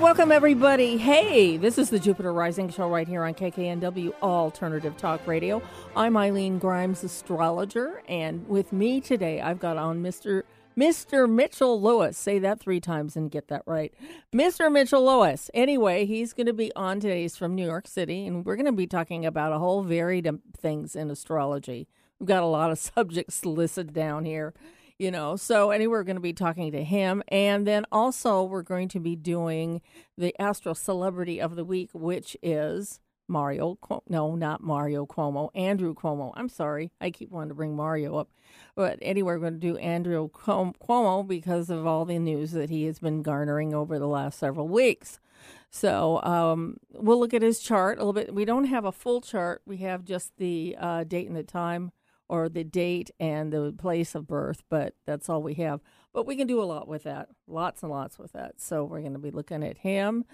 Welcome, everybody. Hey, this is the Jupiter Rising Show right here on KKNW Alternative Talk Radio. I'm Eileen Grimes, astrologer, and with me today, I've got on Mr. Mr. Mitchell Lewis. Say that three times and get that right. Mr. Mitchell Lewis. Anyway, he's going to be on today. He's from New York City, and we're going to be talking about a whole varied of things in astrology. We've got a lot of subjects listed down here you know so anyway we're going to be talking to him. And then also we're going to be doing the astro celebrity of the week which is mario no not mario cuomo andrew cuomo. I'm sorry i keep wanting to bring mario up. But anyway we're going to do andrew cuomo because of all the news that he has been garnering over the last several weeks. So um, we'll look at his chart a little bit. We don't have a full chart. We have just the uh, date and the time or the date and the place of birth, but that's all we have. But we can do a lot with that, lots and lots with that. So we're going to be looking at him.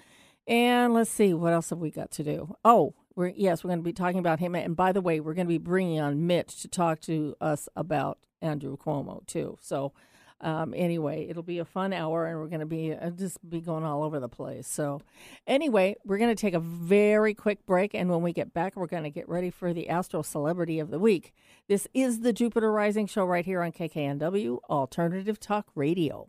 And let's see, what else have we got to do? Oh, we're, yes, we're going to be talking about him. And by the way, we're going to be bringing on Mitch to talk to us about Andrew Cuomo, too. So um, anyway, it'll be a fun hour, and we're going to be uh, just be going all over the place. So, anyway, we're going to take a very quick break, and when we get back, we're going to get ready for the Astro Celebrity of the Week. This is the Jupiter Rising Show right here on KKNW Alternative Talk Radio.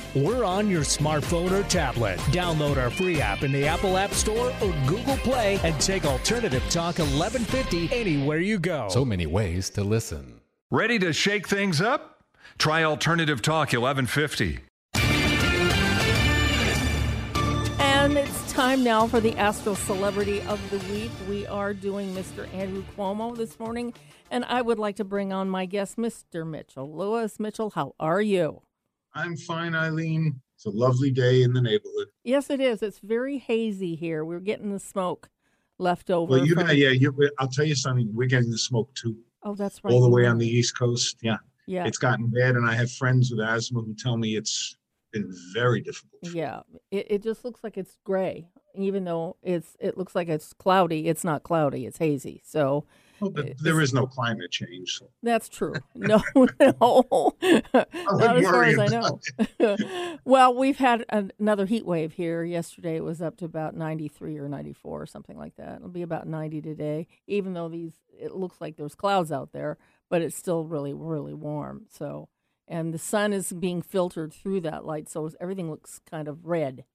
we're on your smartphone or tablet. Download our free app in the Apple App Store or Google Play and take Alternative Talk 1150 anywhere you go. So many ways to listen. Ready to shake things up? Try Alternative Talk 1150. And it's time now for the Astro Celebrity of the Week. We are doing Mr. Andrew Cuomo this morning, and I would like to bring on my guest, Mr. Mitchell Lewis. Mitchell, how are you? I'm fine, Eileen. It's a lovely day in the neighborhood. Yes, it is. It's very hazy here. We're getting the smoke left over. Well, you, from... yeah, you, I'll tell you something. We're getting the smoke too. Oh, that's right. All the way on the East Coast. Yeah. Yeah. It's gotten bad. And I have friends with asthma who tell me it's been very difficult. Yeah. It, it just looks like it's gray. Even though it's it looks like it's cloudy, it's not cloudy, it's hazy. So well, there is no climate change. So. That's true. No, no, not as far as I know. well, we've had another heat wave here. Yesterday it was up to about 93 or 94 or something like that. It'll be about 90 today, even though these it looks like there's clouds out there, but it's still really, really warm. So, and the sun is being filtered through that light, so everything looks kind of red.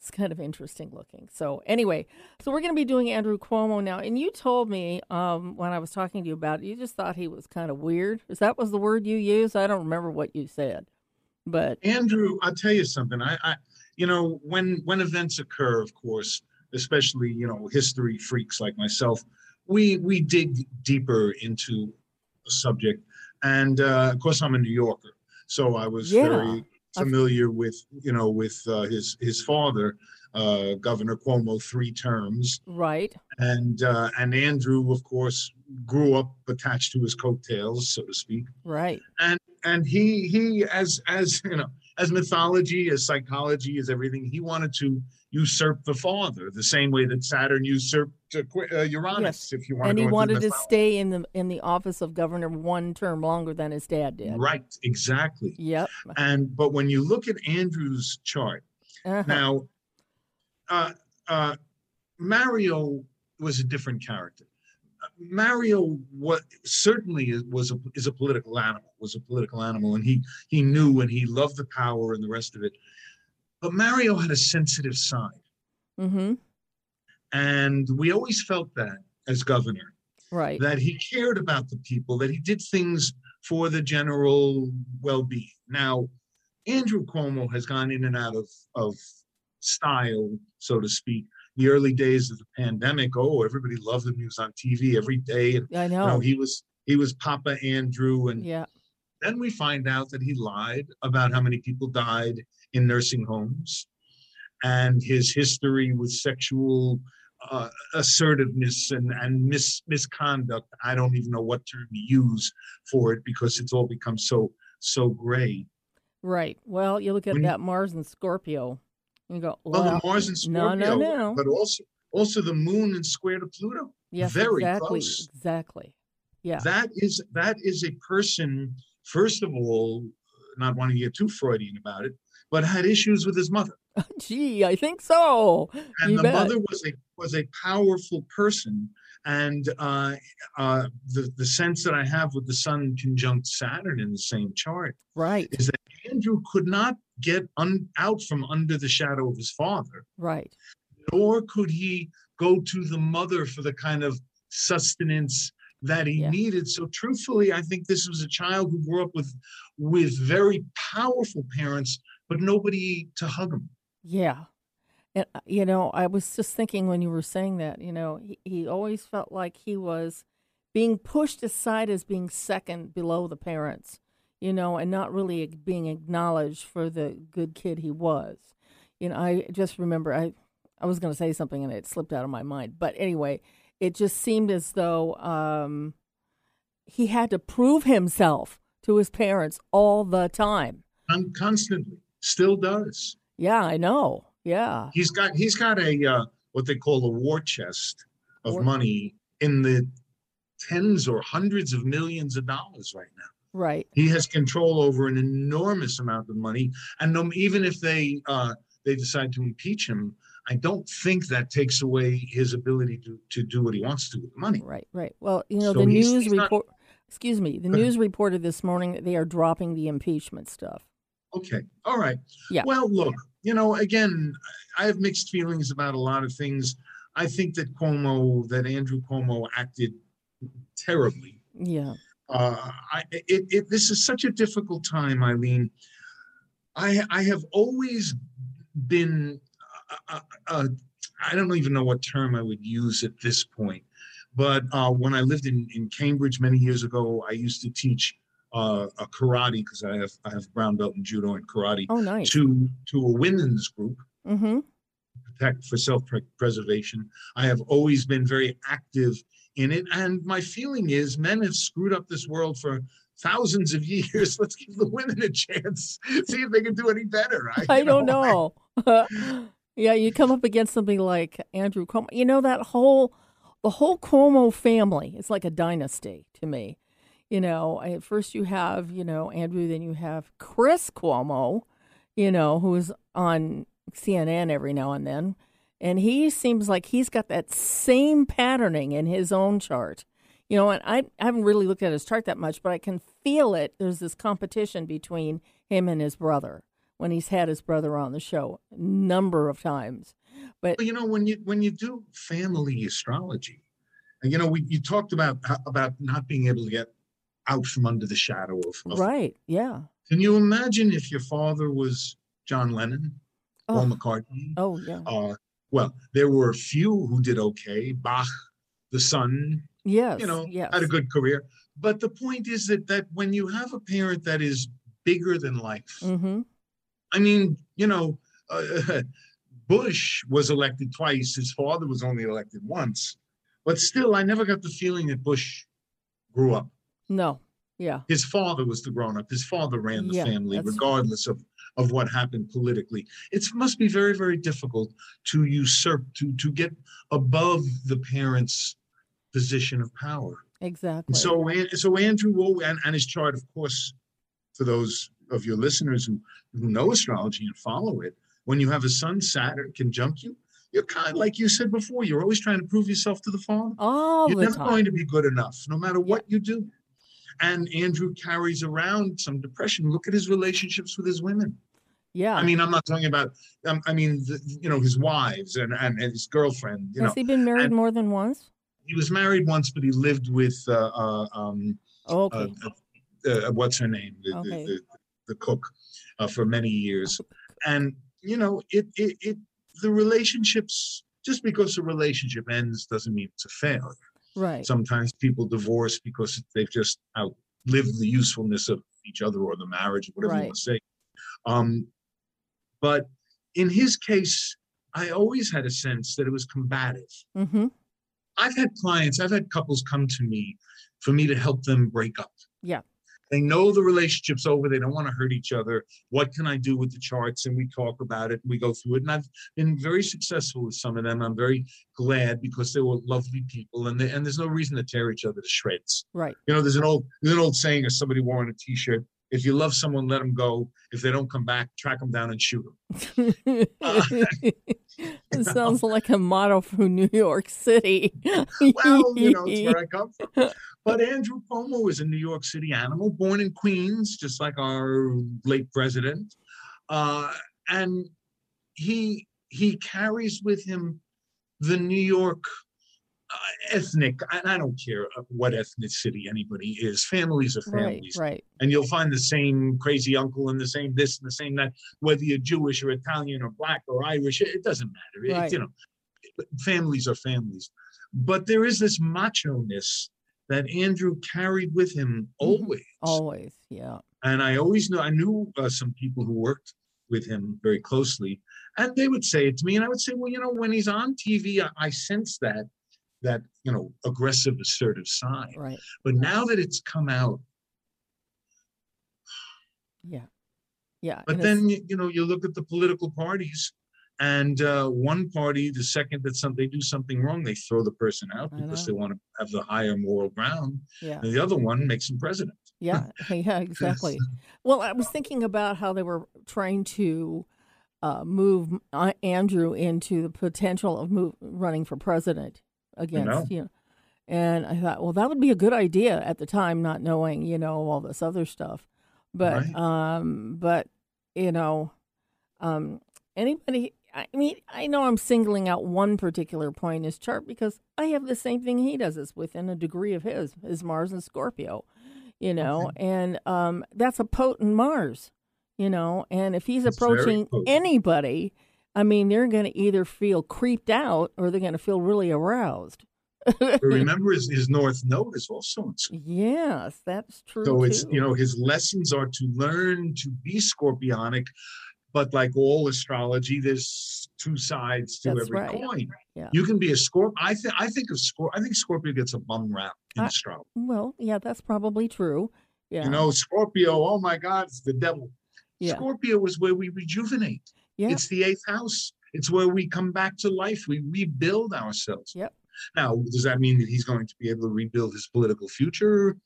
It's kind of interesting looking. So, anyway, so we're going to be doing Andrew Cuomo now. And you told me um, when I was talking to you about it, you just thought he was kind of weird. Is that was the word you used? I don't remember what you said. But Andrew, I'll tell you something. I, I you know, when when events occur, of course, especially you know history freaks like myself, we we dig deeper into a subject, and uh, of course I'm a New Yorker, so I was yeah. very familiar with you know with uh, his his father, uh, Governor Cuomo, three terms. Right. And uh, and Andrew, of course, grew up attached to his coattails, so to speak. Right. And and he he as as you know as mythology, as psychology, as everything, he wanted to usurp the father the same way that Saturn usurped uh, Uranus. Yes. If you want, and he wanted to stay in the in the office of governor one term longer than his dad did. Right, exactly. Yep. And but when you look at Andrew's chart uh-huh. now, uh, uh, Mario was a different character. Mario what certainly was a is a political animal was a political animal and he he knew and he loved the power and the rest of it but Mario had a sensitive side. Mm-hmm. And we always felt that as governor. Right. That he cared about the people, that he did things for the general well being. Now, Andrew Cuomo has gone in and out of, of style, so to speak. The early days of the pandemic, oh, everybody loved him. He was on TV every day. And, I know. You know he was he was Papa Andrew. And yeah. then we find out that he lied about how many people died in nursing homes and his history with sexual uh, assertiveness and and mis, misconduct. I don't even know what term to use for it because it's all become so so gray. Right. Well, you look at When- that Mars and Scorpio, you go, Well, well, the Mars and no, Scorpio, no, no. but also also the Moon and square to Pluto. yes, very exactly, close. exactly. Yeah. That is that is a person. First of all, not wanting to get too Freudian about it, but had issues with his mother. Gee, I think so. and You the bet. mother was a was a powerful person and uh, uh, the the sense that I have with the Sun conjunct Saturn in the same chart Right. is that Andrew could not get un, out from under the shadow of his father, Right. nor could he go to the mother for the kind of sustenance that he Yeah. needed. So truthfully, I think this was a child who grew up with with very powerful parents, but nobody to hug him. Yeah. And, uh, you know, I was just thinking when you were saying that, you know, he, he always felt like he was being pushed aside as being second below the parents, you know, and not really being acknowledged for the good kid he was. You know, I just remember I, I was going to say something and it slipped out of my mind. But anyway, it just seemed as though um, he had to prove himself to his parents all the time. Con- constantly, still does. Yeah, I know. Yeah. He's got he's got a uh, what they call a war chest of War- money in the tens or hundreds of millions of dollars right now. Right. He has control over an enormous amount of money, and no, even if they uh, they decide to impeach him, I don't think that takes away his ability to to do what he wants to with the money. Right, right. Well, you know, So the he's- news he's not- report. Excuse me. The news reported this morning that they are dropping the impeachment stuff. Okay. All right. Yeah. Well, look, you know, again, I have mixed feelings about a lot of things. I think that Cuomo, that Andrew Cuomo acted terribly. Yeah. Uh, I, it, it, this is such a difficult time, Eileen. I, I have always been, uh, uh, uh, I don't even know what term I would use at this point, but uh, when I lived in, in Cambridge many years ago, I used to teach uh, a karate because I have I have brown belt in judo and karate Oh, nice. to to a women's group Mm-hmm. protect for self preservation. I have always been very active in it, and my feeling is men have screwed up this world for thousands of years. Let's give the women a chance, see if they can do any better. I you don't know. yeah, you come up against something like Andrew Cuomo. You know that whole the whole Cuomo family is like a dynasty to me. You know, at first you have you know Andrew, then you have Chris Cuomo, you know, who's on CNN every now and then, and he seems like he's got that same patterning in his own chart. You know, and I, I haven't really looked at his chart that much, but I can feel it. There's this competition between him and his brother when he's had his brother on the show a number of times. But Well, you know, when you when you do family astrology, you know, we you talked about about not being able to get out from under the shadow of, right, yeah. Can you imagine if your father was John Lennon, Paul Oh, McCartney? oh yeah. Uh, well, there were a few who did okay. Bach, the son, Yes. you know, yes. had a good career. But the point is that that when you have a parent that is bigger than life, Mm-hmm. I mean, you know, uh, Bush was elected twice. His father was only elected once. But still, I never got the feeling that Bush grew up. No. Yeah. His father was the grown up. His father ran the Yeah, family, regardless of, of what happened politically. It must be very, very difficult to usurp, to, to get above the parents' position of power. Exactly. And so, so Andrew and, and his chart, of course, for those of your listeners who, who know astrology and follow it, when you have a sun Saturn conjunct you, you're kind of like you said before, you're always trying to prove yourself to the father. all You're never time. going to be good enough, no matter what you do. And Andrew carries around some depression. Look at his relationships with his women. Yeah. I mean, I'm not talking about, um, I mean, the, you know, his wives and, and, his girlfriend. You Has know, he been married and- more than once? he was married once, but he lived with, uh, uh, um, Oh, uh, okay. uh, what's her name, the, Okay. the, the, cook, uh, for many years. And you know, it, it it the relationships. Just because a relationship ends doesn't mean it's a failure. right. Sometimes people divorce because they've just outlived the usefulness of each other or the marriage, whatever you want to say. Um, but in his case, I always had a sense that it was combative. Mm-hmm. I've had clients, I've had couples come to me for me to help them break up. Yeah. They know the relationship's over. They don't want to hurt each other. What can I do with the charts? And we talk about it and we go through it. And I've been very successful with some of them. I'm very glad because they were lovely people and they, and there's no reason to tear each other to shreds. Right. You know, there's an old there's an old saying as somebody wore on a t-shirt, if you love someone, let them go. If they don't come back, track them down and shoot them. it sounds like a motto from New York City. well, you know, it's where I come from. But Andrew Cuomo is a New York City animal, born in Queens, just like our late president. Uh, and he he carries with him the New York uh, ethnic, and I don't care what ethnicity anybody is. Families are families, right. and you'll find the same crazy uncle and the same this and the same that, whether you're Jewish or Italian or black or Irish, it doesn't matter. It- Right. you know, families are families. But there is this macho ness that Andrew carried with him always. Always, yeah. And I always knew, I knew uh, some people who worked with him very closely, and they would say it to me, and I would say, well, you know, when he's on TV, I, I sense that, that, you know, aggressive, assertive side. Right. But now that it's come out, Yeah. Yeah. But then you, know you look at the political parties, and uh, one party, the second that some they do something wrong, they throw the person out because they want to have the higher moral ground, yeah. and the other one makes him president. Yeah, yeah, exactly. Well, I was thinking about how they were trying to uh, move uh, Andrew into the potential of move, running for president against you know. And I thought, well, that would be a good idea at the time, not knowing, you know, all this other stuff. But, Right. um, but you know, um, anybody. I mean, I know I'm singling out one particular point in his chart because I have the same thing he does. It's within a degree of his, is Mars and Scorpio you know, and um, that's a potent Mars, you know, and if he's It's approaching anybody, I mean, they're going to either feel creeped out or they're going to feel really aroused. Remember, his, his North Node is also in Scorpio. yes, that's true. So it's too. you know his lessons are to learn to be scorpionic, but like all astrology, there's two sides to That's every right. coin. Yeah. You can be a Scorpio. I think I think of Scorp. I think Scorpio gets a bum rap in I- astrology. well, yeah, that's probably true. Yeah, You know, Scorpio. Oh my God, it's the devil. yeah, Scorpio is where we rejuvenate. Yeah, It's the eighth house. It's where we come back to life. We rebuild ourselves. Yep. Now, does that mean that he's going to be able to rebuild his political future?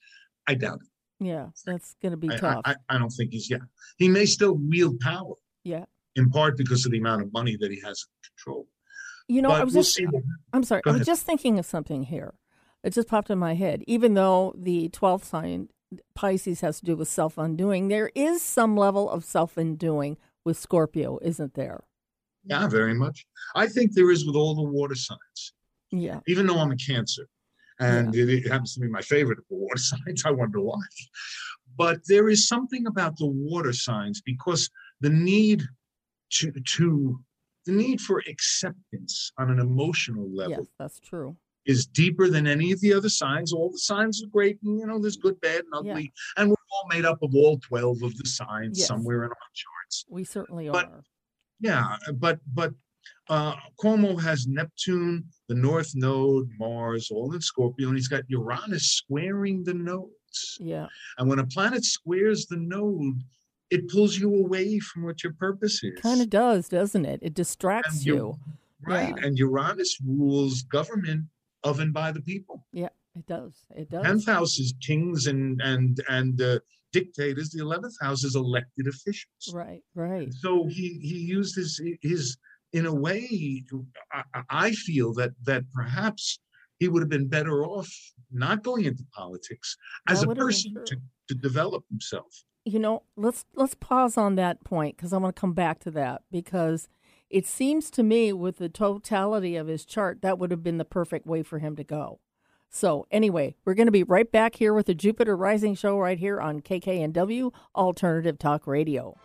I doubt it. yeah. That's going to be I, tough. I, I don't think he's, yeah. He may still wield power, yeah, in part because of the amount of money that he has in control. you know, but I was we'll just. I'm sorry. Go I was ahead. just thinking of something here. It just popped in my head. Even though the 12th sign, Pisces, has to do with self undoing, there is some level of self undoing with Scorpio, isn't there? yeah, very much. I think there is with all the water signs. Yeah. even though I'm a Cancer, and it, it happens to be my favorite of the water signs. I wonder why. But there is something about the water signs because the need to to the need for acceptance on an emotional level Yes, that's true. is deeper than any of the other signs. All the signs are great, and you know, there's good, bad, and Yeah. ugly, and we're all made up of all twelve of the signs Yes. somewhere in our charts. We certainly But- are. Yeah, but but uh Cuomo has Neptune, the North Node, Mars, all in Scorpio, and he's got Uranus squaring the nodes. Yeah. And when a planet squares the node, it pulls you away from what your purpose is. Kind of does, doesn't it? It distracts you. right. yeah. And Uranus rules government of and by the people. Yeah, it does. It does. Tenth house is kings and and and uh, dictators. The eleventh house is elected officials. Right, right. so he he used his his in a way I, I- feel that that perhaps he would have been better off not going into politics as a would have been person to, to develop himself you know let's let's pause on that point because i want to come back to that because it seems to me with the totality of his chart that would have been the perfect way for him to go so anyway we're going to be right back here with the jupiter rising show right here on kknw alternative talk radio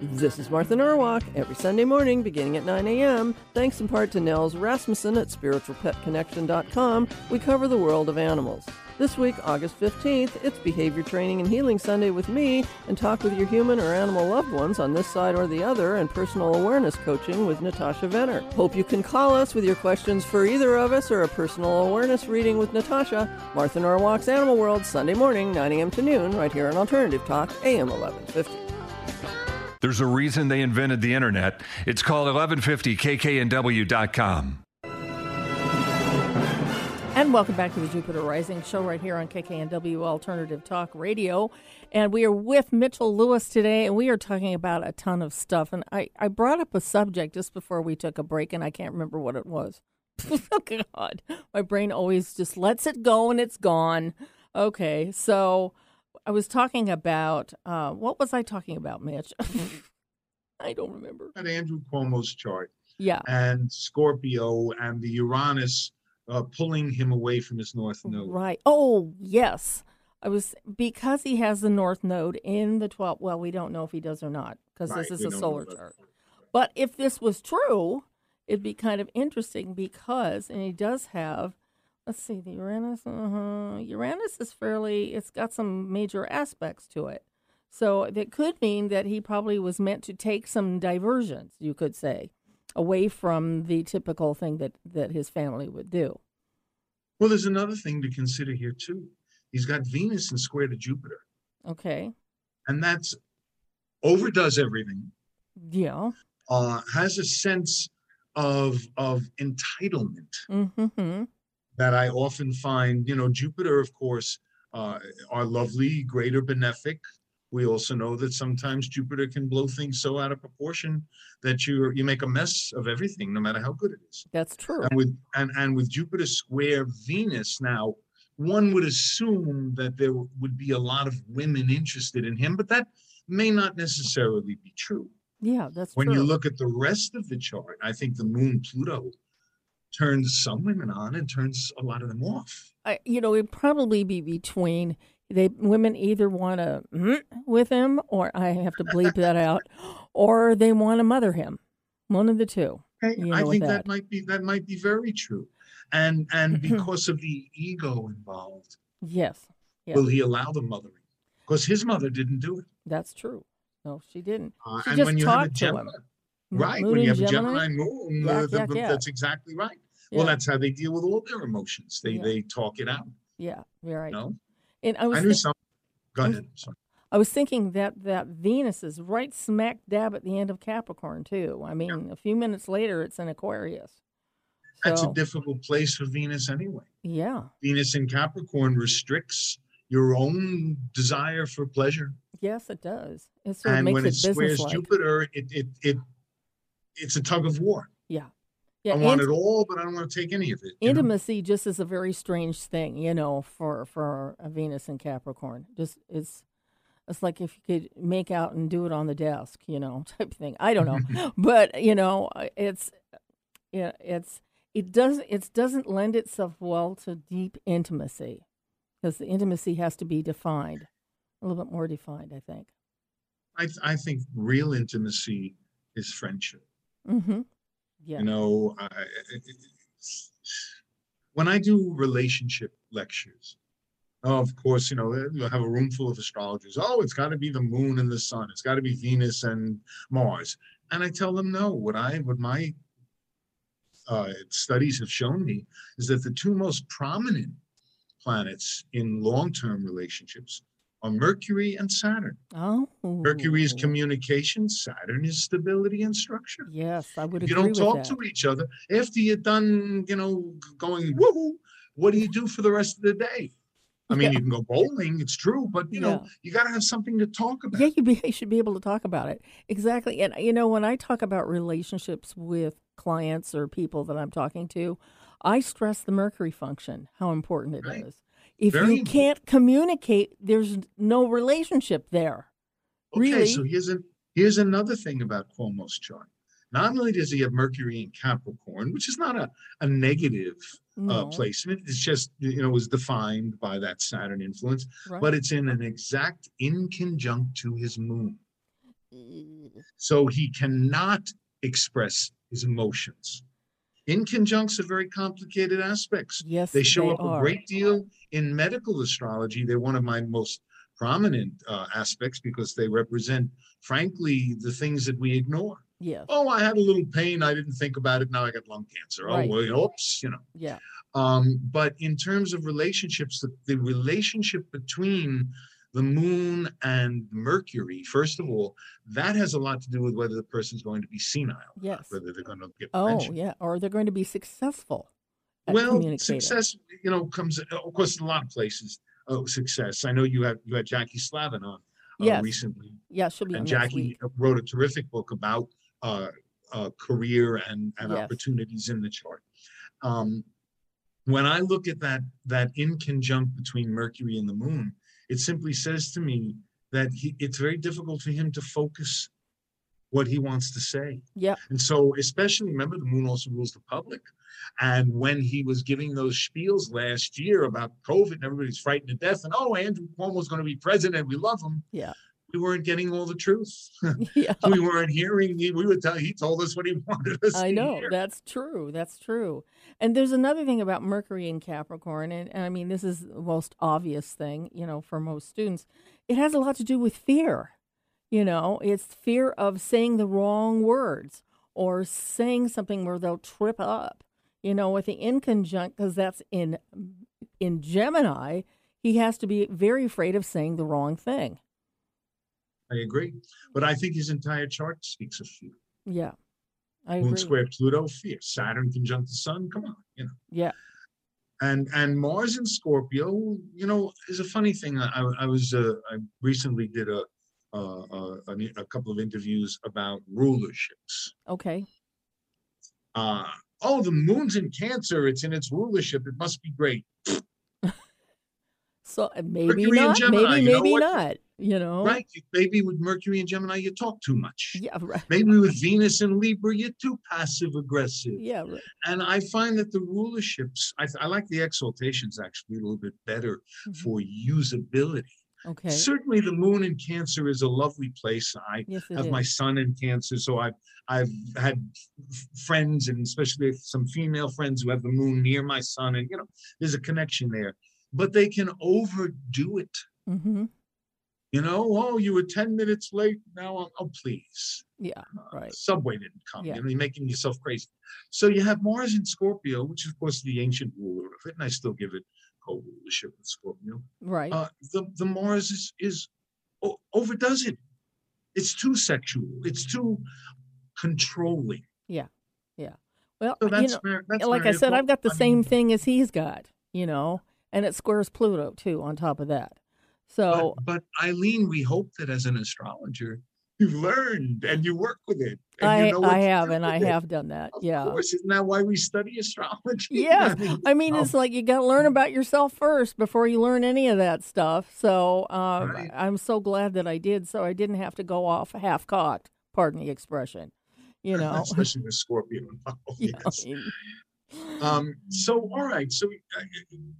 This is Martha Norwalk every Sunday morning beginning at 9 a.m. Thanks in part to Nels Rasmussen at spiritualpetconnection.com, we cover the world of animals. This week, August 15th, it's Behavior Training and Healing Sunday with me and talk with your human or animal loved ones on this side or the other and personal awareness coaching with Natasha Venner. Hope you can call us with your questions for either of us or a personal awareness reading with Natasha. Martha Norwalk's Animal World, Sunday morning, 9 a.m. to noon, right here on Alternative Talk, AM 1150. There's a reason they invented the internet. It's called 1150kknw.com. And welcome back to the Jupiter Rising show right here on KKNW Alternative Talk Radio. And we are with Mitchell Lewis today, and we are talking about a ton of stuff. And I, I brought up a subject just before we took a break, and I can't remember what it was. oh, God. My brain always just lets it go and it's gone. Okay, so I was talking about uh, what was I talking about, Mitch? I don't remember. At Andrew Cuomo's chart. Yeah. And Scorpio and the Uranus uh, pulling him away from his north node. Right. Oh, yes. I was because he has the north node in the 12th. Well, we don't know if he does or not because Right, this is we a solar chart. But if this was true, it'd be kind of interesting because, and he does have, let's see, the Uranus. Uh-huh, Uranus is fairly, it's got some major aspects to it. So that could mean that he probably was meant to take some diversions, you could say, away from the typical thing that, that his family would do. Well, there's another thing to consider here, too. He's got Venus in square to Jupiter, Okay. and that's overdoes everything, Yeah. uh, has a sense of, of entitlement Mm-hmm. That I often find, you know, Jupiter, of course, uh, are lovely, greater benefic. We also know that sometimes Jupiter can blow things so out of proportion that you you make a mess of everything, no matter how good it is. That's true. And with and and with Jupiter square Venus now, one would assume that there would be a lot of women interested in him, but that may not necessarily be true. Yeah, that's When true. you look at the rest of the chart, I think the moon Pluto turns some women on and turns a lot of them off. I, you know, it'd probably be between they women either want to mm, with him, or I have to bleep that out, or they want to mother him. One of the two. Okay, You I think that. that might be that might be very true. And and because of the ego involved, Yes, Yeah. will he allow the mothering? Because his mother didn't do it. that's true. No, she didn't. Uh, She and just when you have a talked to him. Gemini, right? moon when you have a Gemini? Gemini moon, uh, the- yak. that's exactly right. Yeah, Well, that's how they deal with all their emotions. They Yeah. they talk it out. yeah, you're right. Know, And I was I knew some. Go ahead. Sorry. I was thinking that that Venus is right smack dab at the end of Capricorn too. I mean, a few minutes later, it's in Aquarius. That's So, a difficult place for Venus anyway. yeah, Venus in Capricorn restricts your own desire for pleasure. yes, it does. It sort of and makes when it it squares. Jupiter, it, it it it's a tug of war. Yeah, yeah. I want it all, but I don't want to take any of it. you know? intimacy just is a very strange thing, you know, for for a Venus and Capricorn. Just it's it's like if you could make out and do it on the desk, you know, type of thing. I don't know, but you know, it's yeah, it's it doesn't it doesn't lend itself well to deep intimacy because the intimacy has to be defined a little bit more defined. I think. I th- I think real intimacy is friendship. Mm-hmm. Yeah. You know, I, when I do relationship lectures, of course, you know, you'll have a room full of astrologers. Oh, it's got to be the moon and the sun. It's got to be Venus and Mars. And I tell them no. What I what my uh, studies have shown me is that the two most prominent planets in long-term relationships are Mercury and Saturn. oh. Mercury is oh. communication, Saturn is stability and structure. Yes, I would If you don't talk that. to each other after you're done, you know, going woohoo, what do you do for the rest of the day? I mean, Yeah. you can go bowling, it's true, but you know, Yeah. you got to have something to talk about. Yeah, you, be, you should be able to talk about it. Exactly. And, you know, when I talk about relationships with clients or people that I'm talking to, I stress the Mercury function, how important it is. If Very you important. can't communicate, there's no relationship there. Okay, really? so here's here's another thing about Cuomo's chart. Not only does he have Mercury in Capricorn, which is not a, a negative uh, placement, it's just you know was defined by that Saturn influence, Right. but it's in an exact in inconjunct to his moon. So he cannot express his emotions. In conjuncts are very complicated aspects. Yes, They show they up are. a great deal in medical astrology. They're one of my most prominent uh, aspects because they represent, frankly, the things that we ignore. Yeah. Oh, I had a little pain. I didn't think about it. Now I got lung cancer. Right. Oh, well, oops, you know. Yeah. Um, but in terms of relationships, the, the relationship between the moon and Mercury, first of all, that has a lot to do with whether the person's going to be senile, Yes. whether they're going to get Oh, yeah. Or they're going to be successful well, success, you know, comes of course in a lot of places. Oh, success! I know you have you had Jackie Slevin on uh, Yes. recently, Yeah, she'll be on and Jackie wrote a terrific book about uh, uh, career and, and Yes. opportunities in the chart. Um, when I look at that that in conjunct between Mercury and the Moon, it simply says to me that he, it's very difficult for him to focus what he wants to say. Yeah. And so, especially remember, the moon also rules the public. And when he was giving those spiels last year about COVID and everybody's frightened to death, and oh, Andrew Cuomo's going to be president, we love him. Yeah. We weren't getting all the truth. yeah. we weren't hearing. We would tell. He told us what he wanted us to do. I know hear. that's true. That's true. And there's another thing about Mercury in Capricorn, and, and I mean this is the most obvious thing, you know, for most students. It has a lot to do with fear. You know, it's fear of saying the wrong words or saying something where they'll trip up. You know, with the in conjunct, because that's in in Gemini, he has to be very afraid of saying the wrong thing. I agree, but I think his entire chart speaks of fear. Yeah, I Moon agree. square Pluto, fear. Saturn conjunct the Sun. Come on, you know. Yeah, and and Mars in Scorpio, you know, is a funny thing. I, I was uh, I recently did a, uh, a a couple of interviews about rulerships. okay. Uh, oh, the moon's in Cancer; it's in its rulership. It must be great. So uh, maybe Mercury not, Gemini, maybe you know maybe not. You know, Right? Maybe with Mercury and Gemini, you talk too much. Yeah, right. Maybe with Venus and Libra, you're too passive aggressive. Yeah, right. And I find that the rulerships, I, I like the exaltations actually a little bit better Mhm. for usability. Okay. Certainly, the moon in Cancer is a lovely place. I Yes, have my son in Cancer, so I've I've had f- friends, and especially some female friends who have the moon near my son, and you know, there's a connection there. But they can overdo it. hmm You know, oh, you were ten minutes late. Now, I'm, oh, please, Yeah, right. subway didn't come. Yeah. You know, you're making yourself crazy. So you have Mars in Scorpio, which of course, the ancient ruler of it, and I still give it co-rulership with Scorpio. Right. uh, the the Mars is is o- overdoes it. It's too sexual. It's too controlling. Yeah, yeah. Well, So you know, like I said, I've got the I same mean, thing as he's got, you know, and it squares Pluto too on top of that. So, But, but Eileen, we hope that as an astrologer, you've learned and you work with it. and I you know I have and I it. have done that. Of yeah. course, isn't that why we study astrology? Yeah. mean, I mean, um, it's like you got to learn about yourself first before you learn any of that stuff. So um, Right. I'm so glad that I did, so I didn't have to go off half cocked. Pardon the expression. You know. especially with Scorpio involved. Yeah, yes. Um, so, all right. So, uh,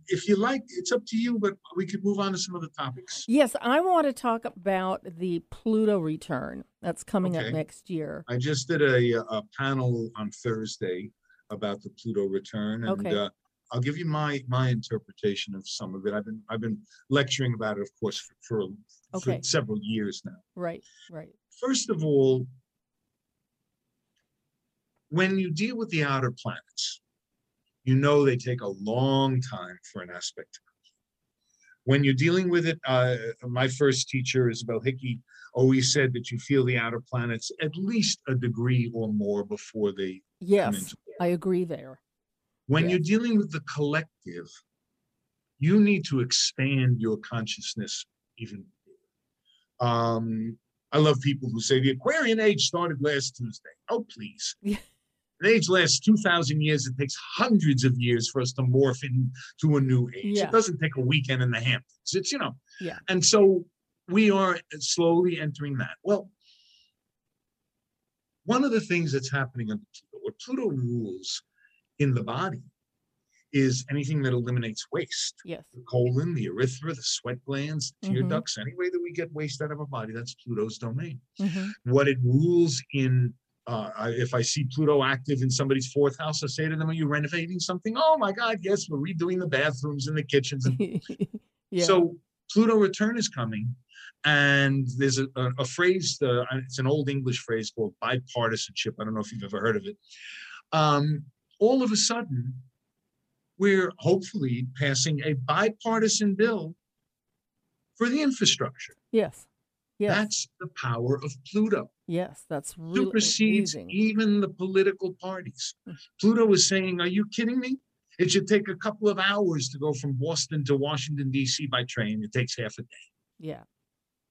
if you like, it's up to you, but we could move on to some other topics. yes, I want to talk about the Pluto return that's coming up next year. I just did a, a panel on Thursday about the Pluto return, and Okay. uh, I'll give you my my interpretation of some of it. I've been I've been lecturing about it, of course, for, for, for several years now. Right, right. First of all, when you deal with the outer planets, you know they take a long time for an aspect to come. When you're dealing with it, uh, my first teacher, Isabel Hickey, always said that you feel the outer planets at least a degree or more before they come Yes. I agree there. When yes. you're dealing with the collective, you need to expand your consciousness even. Um, I love people who say the Aquarian age started last Tuesday. Oh, please. An age lasts 2,000 years. It takes hundreds of years for us to morph into a new age. Yeah. It doesn't take a weekend in the Hamptons. It's, you know. Yeah. And so we are slowly entering that. Well, one of the things that's happening on Pluto, what Pluto rules in the body, is anything that eliminates waste. Yes. The colon, the urethra, the sweat glands, the tear Mhm. ducts, any way that we get waste out of our body, that's Pluto's domain. hmm What it rules in, uh, I- if I see Pluto active in somebody's fourth house, I say to them, Are you renovating something? Oh my God, yes, we're redoing the bathrooms and the kitchens. And yeah. so Pluto return is coming. And there's a, a, a phrase, uh, it's an old English phrase called bipartisanship. I don't know if you've ever heard of it. Um, all of a sudden, we're hopefully passing a bipartisan bill for the infrastructure. yes. Yes. That's the power of Pluto. Yes. That's really Supersedes amazing. even the political parties. Pluto is saying, Are you kidding me? It should take a couple of hours to go from Boston to Washington, D.C. by train. It takes half a day. Yeah.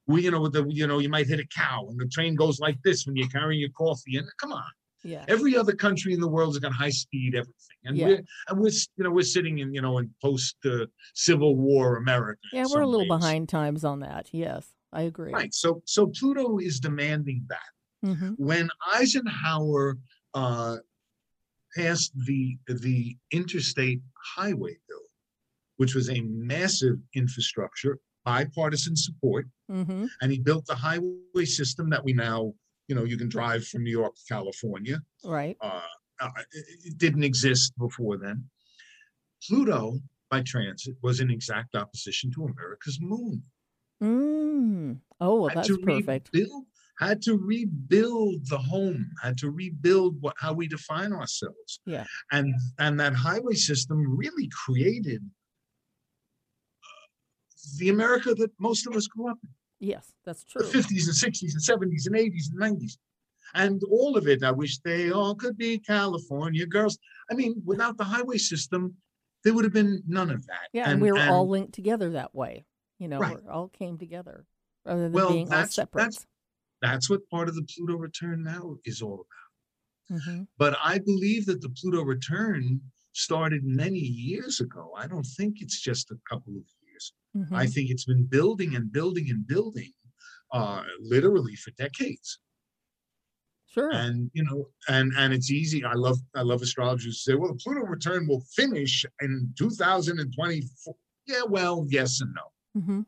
we you know the you know you might hit a cow and the train goes like this when you're carrying your coffee and come on Yeah. every other country in the world has got high speed everything and Yeah. we're and we're you know we're sitting in you know in post uh, civil war america Yeah, we're a little ways. behind times on that. Yes, I agree. right so so pluto is demanding that. Hmm when eisenhower uh passed the the interstate highway bill which was a massive infrastructure bipartisan support hmm and he built the highway system that we now you know you can drive from new york to california Right. uh, uh, it didn't exist before then. Pluto by transit was in exact opposition to america's moon Mm. Oh, well, had that's perfect. rebuild had to rebuild the home had to rebuild what how we define ourselves Yeah. and and that highway system really created uh, the america that most of us grew up in Yes, that's true. the true. 50s and 60s and 70s and 80s and 90s. And all of it, I wish they all could be California girls. I mean, without the highway system, there would have been none of that. Yeah, and, we were all linked together that way. You know, Right. all came together rather than Well, being all separate. that's- that's what part of the Pluto return now is all about. hmm But I believe that the Pluto return started many years ago. I don't think it's just a couple of years. hmm I think it's been building and building and building uh, literally for decades. Sure. and you know and and it's easy i love i love astrologers who say well the pluto return will finish in 2024 yeah well yes and no hmm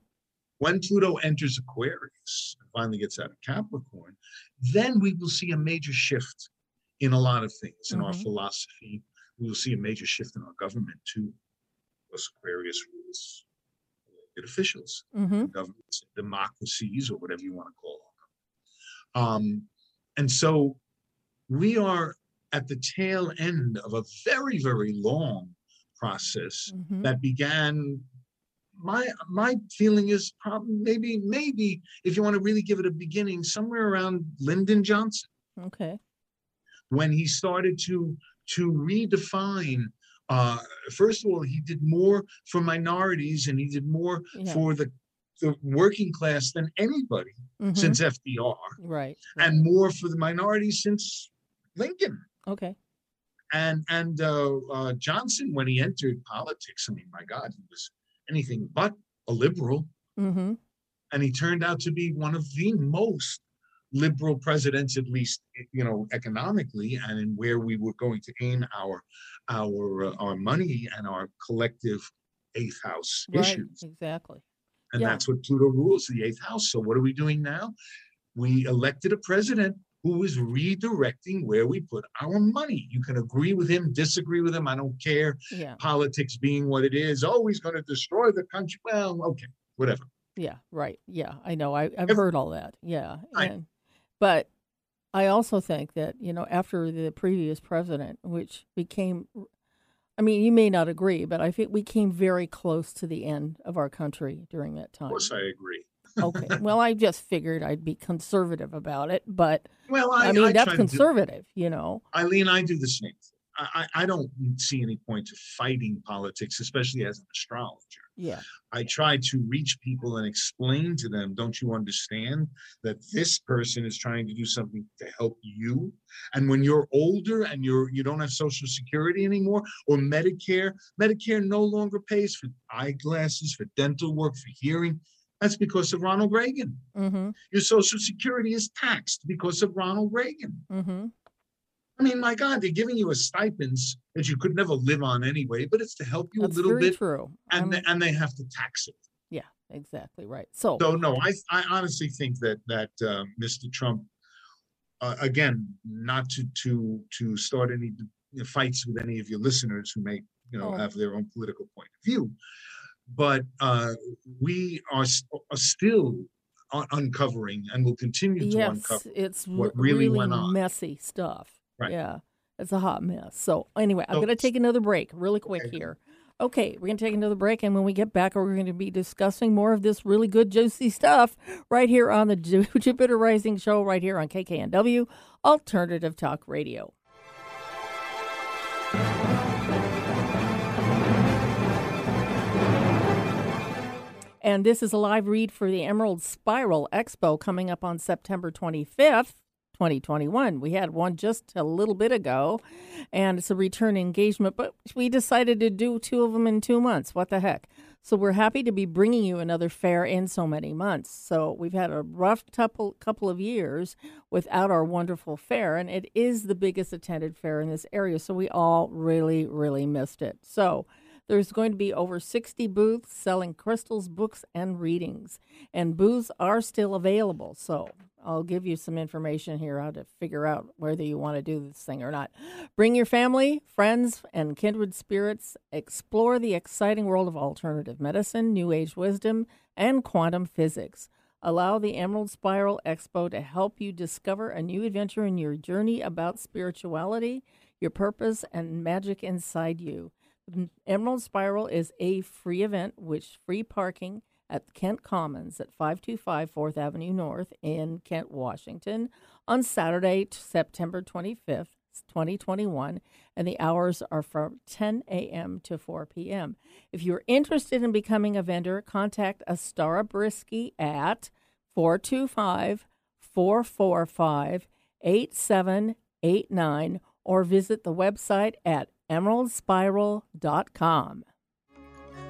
when pluto enters aquarius and finally gets out of capricorn then we will see a major shift in a lot of things in our Mhm. philosophy we will see a major shift in our government too because aquarius rules elected officials hmm governments, democracies, or whatever you want to call them. Um, and so we are at the tail end of a very, very long process hmm that began. My my feeling is probably maybe maybe if you want to really give it a beginning, somewhere around Lyndon Johnson Okay. when he started to to redefine. Uh, first of all, he did more for minorities and he did more Yeah. for the the working class than anybody Mhm. since FDR, Right. and more for the minorities since Lincoln. Okay. And and uh, uh, Johnson, when he entered politics, I mean, my God, he was anything but a liberal, hmm and he turned out to be one of the most liberal presidents, at least you know economically, and in where we were going to aim our our uh, our money and our collective eighth house Right. issues. Exactly. And Yeah. that's what Pluto rules, the eighth house. So what are we doing now? We elected a president who is redirecting where we put our money. You can agree with him, disagree with him. I don't care. Yeah. Politics being what it is. Oh, he's going to destroy the country. Well, okay, whatever. Yeah, right. Yeah, I know. I, I've If- heard all that. Yeah. And, but I also think that, you know, after the previous president, which became, I mean, you may not agree, but I think we came very close to the end of our country during that time. Of course, I agree. Okay. Well, I just figured I'd be conservative about it, but Well, I, I, mean, I that's to do- conservative, you know. Eileen, I do the same I I don't see any point to fighting politics, especially as an astrologer. Yeah. I try to reach people and explain to them, don't you understand that this person is trying to do something to help you? And when you're older and you're you don't have social security anymore or Medicare, Medicare no longer pays for eyeglasses, for dental work, for hearing. That's because of Ronald Reagan. Mm-hmm. Your social security is taxed because of Ronald Reagan. Mm-hmm. I mean, my God, they're giving you a stipends that you could never live on anyway, but it's to help you That's a little bit, true. and they, and they have to tax it. yeah, exactly right. So, So no, I I honestly think that that uh, Mr. Trump, uh, again, not to to to start any fights with any of your listeners who may you know Oh. have their own political point of view, but uh, we are, s- are still un- uncovering and will continue to yes, uncover. it's what really really went on. messy stuff. Right. Yeah, it's a hot mess. So anyway, I'm So- going to take another break really quick Okay. here. Okay, we're going to take another break, and when we get back, we're going to be discussing more of this really good, juicy stuff right here on the Jupiter Rising Show, right here on KKNW Alternative Talk Radio. And this is a live read for the Emerald Spiral Expo coming up on September 25th, 2021. We had one just a little bit ago, and it's a return engagement, but we decided to do two of them in two months. What the heck? So we're happy to be bringing you another fair in so many months. So we've had a rough couple couple of years without our wonderful fair, and it is the biggest attended fair in this area. So we all really, really missed it. So there's going to be over 60 booths selling crystals, books, and readings. And booths are still available. So I'll give you some information here how to figure out whether you want to do this thing or not. Bring your family, friends, and kindred spirits. Explore the exciting world of alternative medicine, New Age wisdom, and quantum physics. Allow the Emerald Spiral Expo to help you discover a new adventure in your journey about spirituality, your purpose, and magic inside you. Emerald Spiral is a free event, which free parking at Kent Commons at 525 4th Avenue North in Kent, Washington on Saturday, September 25th, 2021, and the hours are from 10 a.m. to 4 p.m. If you're interested in becoming a vendor, contact Astara Brisky at 425 445 8789 or visit the website at emeraldspiral.com.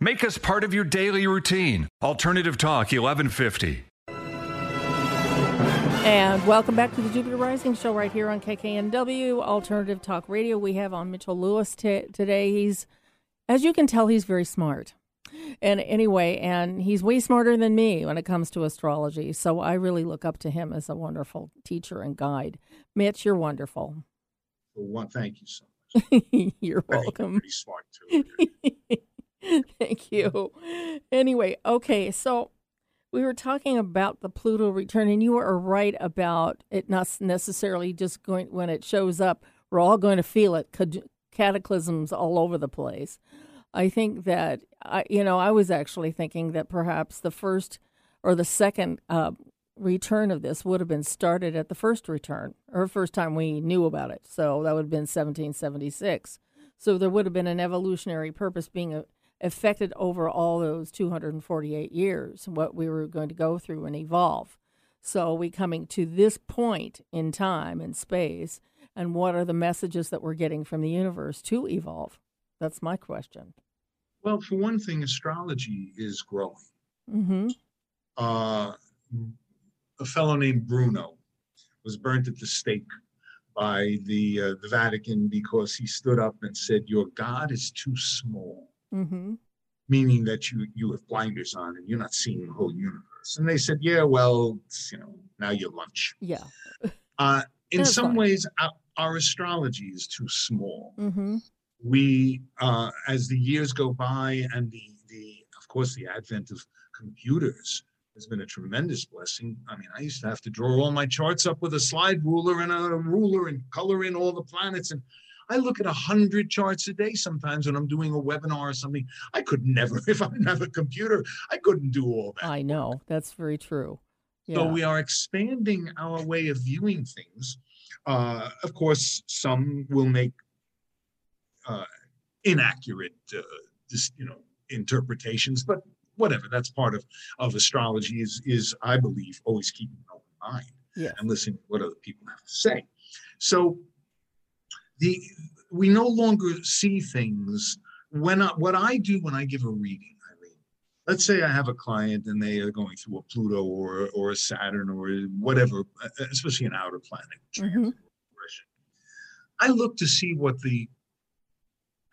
Make us part of your daily routine. Alternative Talk 1150. And welcome back to the Jupiter Rising Show right here on KKNW Alternative Talk Radio. We have on Mitchell Lewis t- today. He's, as you can tell, he's very smart. And anyway, and he's way smarter than me when it comes to astrology. So I really look up to him as a wonderful teacher and guide. Mitch, you're wonderful. For one, thank you so much. you're Pretty- welcome. Pretty smart too. Thank you. Anyway, okay, so we were talking about the Pluto return, and you were right about it not necessarily just going when it shows up. We're all going to feel it. Cataclysms all over the place. I think that I, you know, I was actually thinking that perhaps the first or the second uh, return of this would have been started at the first return or first time we knew about it. So that would have been 1776. So there would have been an evolutionary purpose being uh affected over all those 248 years, what we were going to go through and evolve. So we coming to this point in time and space, and what are the messages that we're getting from the universe to evolve? That's my question. Well, for one thing, astrology is growing. Mm-hmm. Uh, a fellow named Bruno was burnt at the stake by the uh, the Vatican because he stood up and said, "Your God is too small," Mm-hmm. meaning that you you have blinders on and you're not seeing the whole universe. And they said, "Yeah, well, you know, now you're lunch." Yeah. Uh, in That's some fine. ways, our, our astrology is too small. Mm-hmm. we uh, as the years go by and the the of course the advent of computers has been a tremendous blessing i mean i used to have to draw all my charts up with a slide ruler and a ruler and color in all the planets and i look at a hundred charts a day sometimes when i'm doing a webinar or something i could never if i didn't have a computer i couldn't do all that I know that's very true. Yeah. so we are expanding our way of viewing things. Uh, of course, some will make uh, inaccurate, uh, this, you know, interpretations, but whatever. That's part of of astrology. Is is I believe always keeping an open mind Yes. and listening to what other people have to say. So the we no longer see things when I, what I do when I give a reading. Eileen, Let's say I have a client and they are going through a Pluto or or a Saturn or whatever, especially an outer planet. Mhm. I look to see what the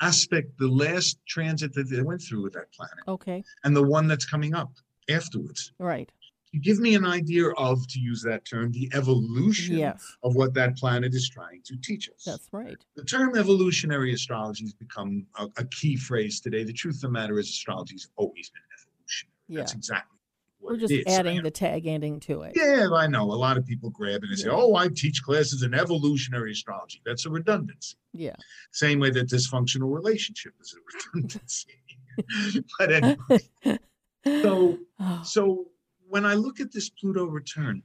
aspect, the last transit that they went through with that planet, Okay. and the one that's coming up afterwards. Right. You give me an idea of, to use that term, the evolution Yes. of what that planet is trying to teach us. That's right. The term evolutionary astrology has become a, a key phrase today. The truth of the matter is, astrology has always been evolutionary. Yeah. That's exactly what We're just adding the tag ending to it. yeah, I know. A lot of people grab it and say, Yeah. "Oh, I teach classes in evolutionary astrology." That's a redundancy. Yeah. Same way that dysfunctional relationship is a redundancy. but anyway, so Oh, so when I look at this Pluto return,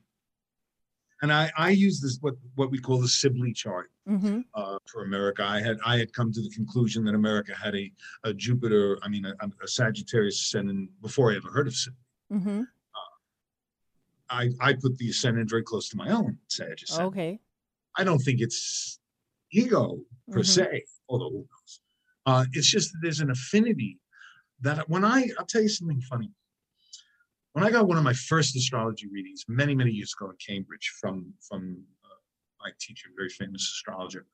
and I I use this what what we call the Sibley chart hmm uh, for America. I had I had come to the conclusion that America had a a Jupiter, I mean a, a Sagittarius ascendant before I ever heard of Sibley. hmm I I put the ascendant very close to my own Sag ascendant. Okay. I don't think it's ego per Mhm. se, although who knows. Uh, it's just that there's an affinity that when I, I'll tell you something funny. When I got one of my first astrology readings many, many years ago in Cambridge from, from uh, my teacher, a very famous astrologer,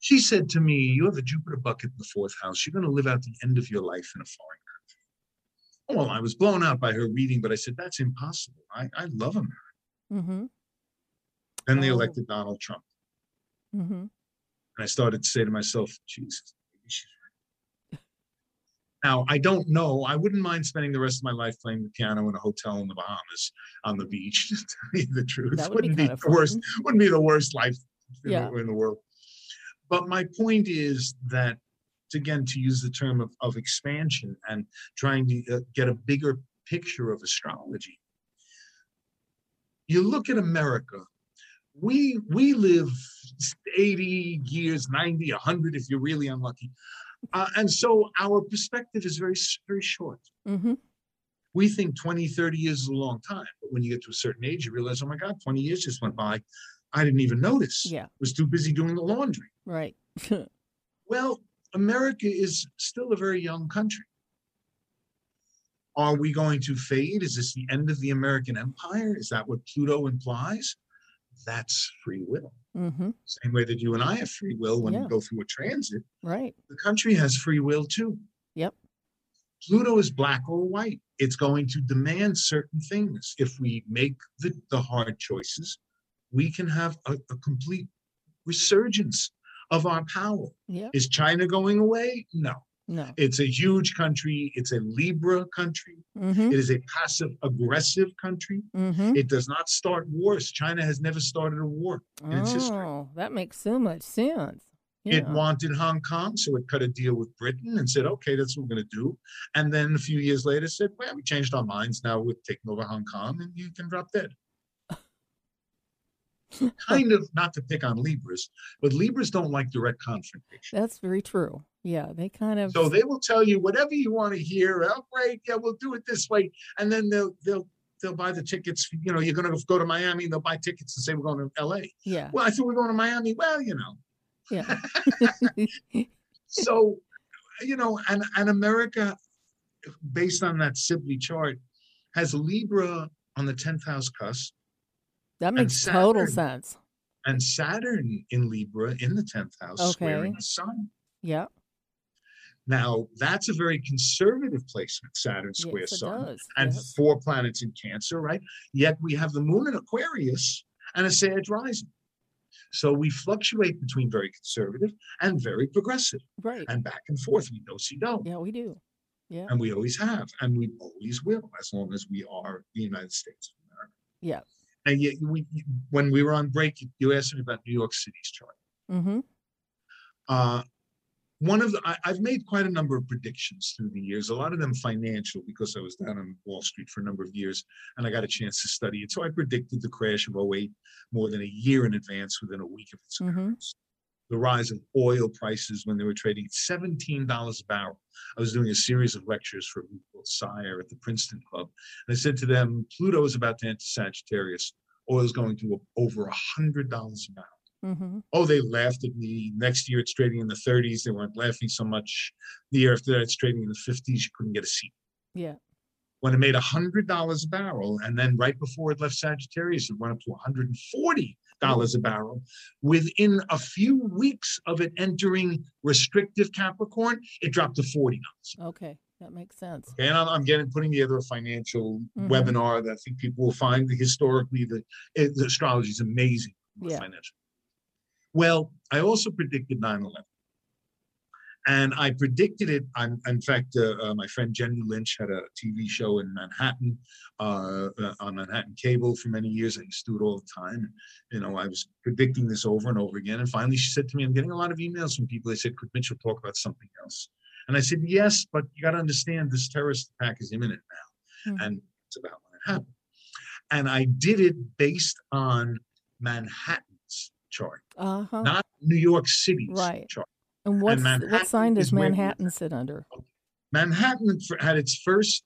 she said to me, You have a Jupiter bucket in the fourth house. You're going to live out the end of your life in a foreign country. Well, I was blown out by her reading, but I said, That's impossible. I, I love America. Mm-hmm. Then they Oh. elected Donald Trump. Mm-hmm. And I started to say to myself, Jesus, maybe she's right. Now, I don't know. I wouldn't mind spending the rest of my life playing the piano in a hotel in the Bahamas on the beach, to tell you the truth. That would wouldn't kind of the worst, wouldn't be the worst life in, Yeah. the, in the world. But my point is that, again, to use the term of, of expansion and trying to uh, get a bigger picture of astrology, you look at America, we we live 80 years 90 100 if you're really unlucky uh, and so our perspective is very very short. Hmm we think 20 30 years is a long time but when you get to a certain age you realize oh my god 20 years just went by. I didn't even notice. Yeah. was too busy doing the laundry. Right. well america is still a very young country. Are we going to fade? Is this the end of the american empire? Is that what pluto implies that's free will hmm same way that you and I have free will when Yeah. we go through a transit, Right. the country has free will too. Yep. Pluto is black or white. It's going to demand certain things. If we make the, the hard choices, we can have a, a complete resurgence of our power. Yep. Is China going away? No. No. It's a huge country. It's a Libra country. hmm It is a passive aggressive country. hmm It does not start wars. China has never started a war in its history. Oh, that makes so much sense. It wanted Hong Kong, so it cut a deal with Britain and said, okay, that's what we're going to do. And then a few years later said, well, we changed our minds. Now we're taking over Hong Kong and you can drop dead. kind of, not to pick on Libras, but Libras don't like direct confrontation. That's very true. Yeah, they kind of. So they will tell you whatever you want to hear. Oh, great, yeah, we'll do it this way. And then they'll, they'll, they'll buy the tickets. You know, you're going to go to Miami, they'll buy tickets and say, we're going to LA. yeah. Well, I thought we we're going to Miami. Well, you know, Yeah. so you know and and america based on that sibley chart has libra on the 10th house cusp that makes total sense. and saturn in libra in the 10th house squaring the sun Yeah. now that's a very conservative placement saturn square Yes, sun does. and yes. four planets in cancer right yet we have the moon in aquarius and a sage rising so we fluctuate between very conservative and very progressive Right. and back and forth we do see don't. Yeah, we do. Yeah. and we always have, and we always will, as long as we are the United States of America. Yeah. And yet, we, when we were on break, you- asked me about New York City's chart. Mm-hmm. Uh, one of the, I, I've made quite a number of predictions through the years, a lot of them financial, because I was down on Wall Street for a number of years and I got a chance to study it. So I predicted the crash of 08 more than a year in advance within a week of its Mhm. occurrence. The rise of oil prices when they were trading at $17 a barrel. I was doing a series of lectures for Sire at the Princeton Club. And I said to them, Pluto is about to enter Sagittarius. Oil is going to over $100 a barrel. Mm-hmm. Oh, they laughed at me. Next year it's trading in the 30s. They weren't laughing so much. The year after that, it's trading in the 50s. You couldn't get a seat. Yeah. When it made $100 a barrel, and then right before it left Sagittarius, it went up to $140 a barrel. Within a few weeks of it entering restrictive Capricorn, it dropped to $40. Okay. That makes sense. And I'm, I'm getting putting together a financial Mhm. webinar that I think people will find historically the astrology is amazing. Yeah. Financial. Well, I also predicted 9 11. And I predicted it. I'm, in fact, uh, uh, my friend Jenny Lynch had a TV show in Manhattan uh, uh, on Manhattan Cable for many years. I used to do it all the time. You know, I was predicting this over and over again. And finally, she said to me, I'm getting a lot of emails from people. They said, Could Mitchell talk about something else? And I said, Yes, but you got to understand this terrorist attack is imminent now. Hmm. And it's about when it happened. And I did it based on Manhattan's chart, Uh huh. not New York City's Right. chart. And what's, what sign does is where- Manhattan sit under? Manhattan had its first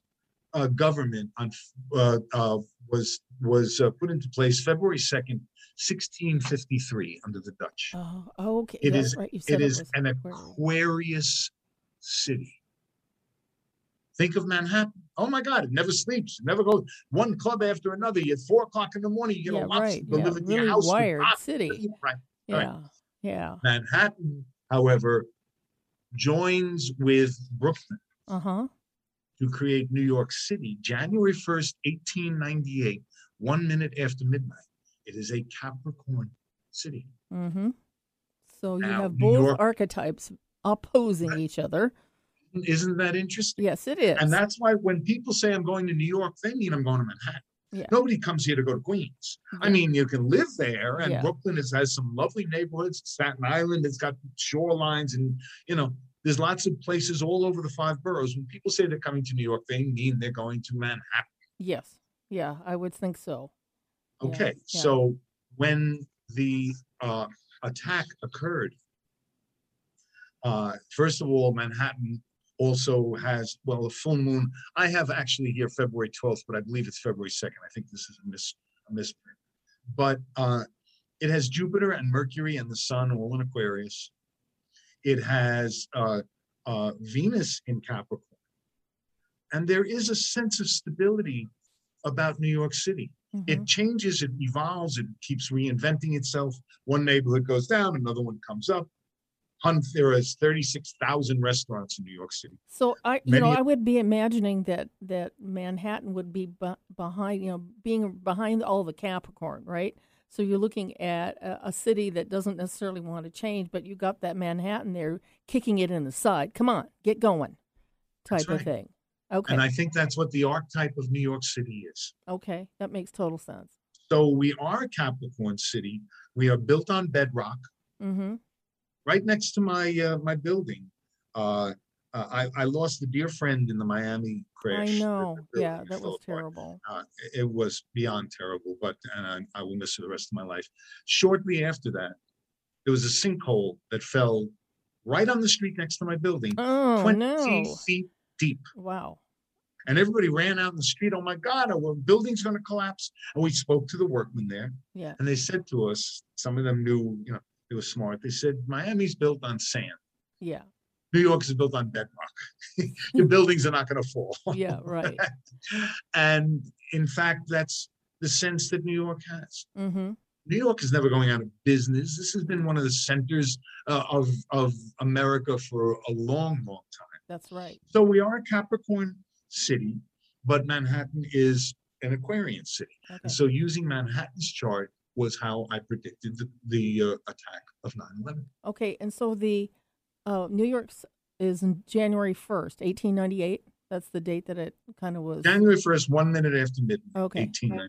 uh, government on uh, uh, was was uh, put into place February second, sixteen fifty three, under the Dutch. Oh, okay. It That's is right. Said it is an Aquarius. City. Think of Manhattan. Oh my God, it never sleeps. It never goes one club after another. You at four o'clock in the morning, you Yeah, know, lots right. Yeah, live in your house. wired city. Right. Yeah. right. Yeah. Manhattan, however, joins with Brooklyn Uh huh. to create New York City, January 1st, 1898, one minute after midnight. It is a Capricorn city. Mm-hmm. So you Now, have both York- archetypes opposing each other. Isn't that interesting? Yes, it is. And that's why when people say I'm going to New York, they mean I'm going to Manhattan. Yeah. Nobody comes here to go to Queens. I mean, you can live there, and Yeah. Brooklyn is, has some lovely neighborhoods. Staten Island has got shorelines, and you know, there's lots of places all over the five boroughs. When people say they're coming to New York, they mean they're going to Manhattan. Yes. Yeah, I would think so. Okay, yeah. so when the uh, attack occurred, uh, first of all, Manhattan also has, well, a full moon. I have actually here February 12th, but I believe it's February 2nd. I think this is a mis a misprint. But uh, it has Jupiter and Mercury and the Sun all in Aquarius. It has uh, uh, Venus in Capricorn. And there is a sense of stability about New York City Mhm. it changes, it evolves, it keeps reinventing itself. One neighborhood goes down, another one comes up. Hun- There is 36,000 restaurants in New York City. So I, you know, Many- I would be imagining that that Manhattan would be be- behind, you know, being behind all the Capricorn, right? So you're looking at a, a city that doesn't necessarily want to change, but you got that Manhattan there kicking it in the side. Come on, get going, type That's of thing. Okay, And I think that's what the archetype of New York City is. okay, that makes total sense. So we are a Capricorn city. We are built on bedrock, Mm-hmm. Right next to my uh, my building. Uh, uh, I, I lost a dear friend in the Miami I crash. The- know. the Yeah, that was terrible. uh, it was beyond terrible, but and I, I will miss her the rest of my life. Shortly after that, there was a sinkhole that fell right on the street next to my building, Oh 20 no! feet deep. Wow. And everybody ran out in the street. Oh my God, our building's going to collapse. And we spoke to the workmen there, Yeah. and they said to us, some of them knew, you know, they were smart. They said, Miami's built on sand. Yeah. New York is built on bedrock. Your buildings are not going to fall. Yeah. Right. and in fact, that's the sense that New York has. Mm-hmm. New York is never going out of business. This has been one of the centers uh, of of America for a long, long time. That's right. So we are a Capricorn city, but Manhattan is an Aquarian city. Okay. And so using Manhattan's chart was how I predicted the, the uh, attack of 9/11. Okay, and so the uh, New York's is January first, eighteen ninety eight. That's the date that it kind of was. January 1st, one minute after midnight, Okay. 1890.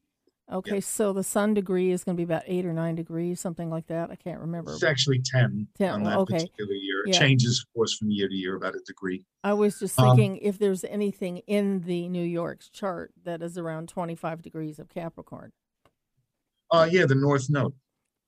Okay, so the sun degree is going to be about eight or nine degrees, something like that. I can't remember. It's actually 10, 10, on that okay. particular year. It Yeah. changes, of course, from year to year about a degree. I was just Um, thinking if there's anything in the New York's chart that is around twenty five degrees of Capricorn. Uh, yeah, the North Node.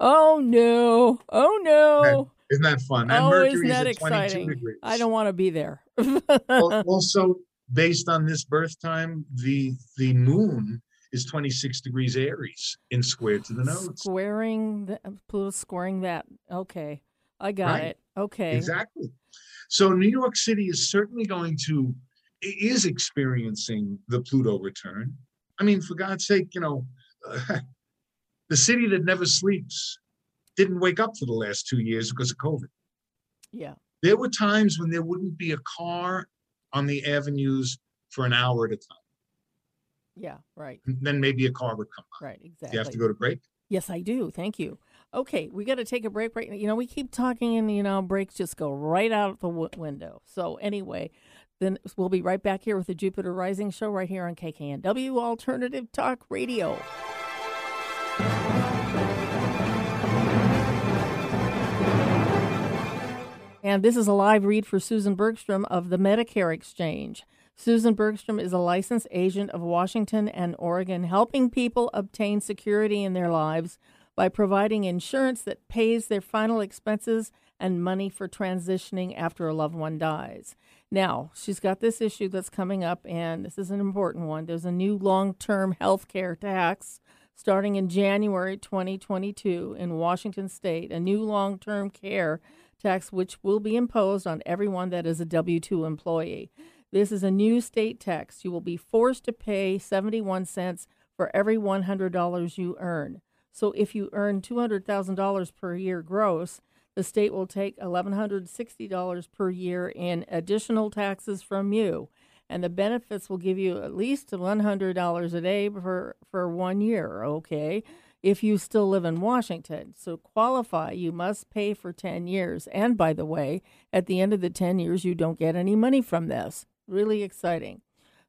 oh no! Oh no! Isn't that fun? And oh, Mercury's isn't that at 22 exciting? Degrees. I don't want to be there. also, based on this birth time, the the moon is 26 degrees Aries in square to the node. Squaring the Pluto squaring that. Okay. I got right. it. Okay. Exactly. So New York City is certainly going to is experiencing the Pluto return. I mean, for God's sake, you know, uh, the city that never sleeps didn't wake up for the last two years because of COVID. Yeah. There were times when there wouldn't be a car on the avenues for an hour at a time. Yeah, right. And then maybe a car would come. Right, exactly. Do you have to go to break? Yes, I do. Thank you. Okay, we got to take a break right now. You know, we keep talking and, you know, breaks just go right out the w- window. So, anyway, then we'll be right back here with the Jupiter Rising show right here on KKNW Alternative Talk Radio. And this is a live read for Susan Bergstrom of the Medicare Exchange. Susan Bergstrom is a licensed agent of Washington and Oregon, helping people obtain security in their lives by providing insurance that pays their final expenses and money for transitioning after a loved one dies. Now, she's got this issue that's coming up, and this is an important one. There's a new long term health care tax starting in January 2022 in Washington state, a new long term care tax which will be imposed on everyone that is a W 2 employee. This is a new state tax. You will be forced to pay 71 cents for every $100 you earn. So if you earn $200,000 per year gross, the state will take $1,160 per year in additional taxes from you. And the benefits will give you at least $100 a day for, for one year, okay? if you still live in Washington. So qualify, you must pay for 10 years. And by the way, at the end of the 10 years, you don't get any money from this. Really exciting.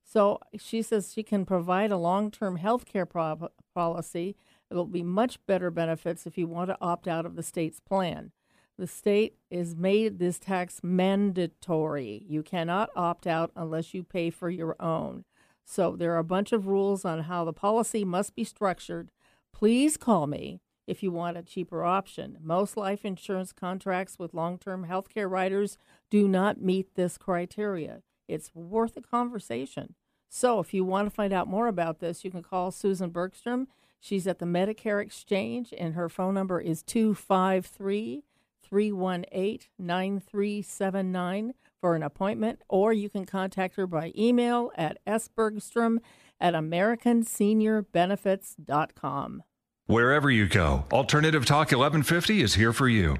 So she says she can provide a long term health care pro- policy. It will be much better benefits if you want to opt out of the state's plan. The state is made this tax mandatory. You cannot opt out unless you pay for your own. So there are a bunch of rules on how the policy must be structured Please call me if you want a cheaper option. Most life insurance contracts with long term health care riders do not meet this criteria. It's worth a conversation. So, if you want to find out more about this, you can call Susan Bergstrom. She's at the Medicare Exchange, and her phone number is 253 318 9379 for an appointment, or you can contact her by email at sbergstrom at americanseniorbenefits.com. Wherever you go, Alternative Talk 1150 is here for you.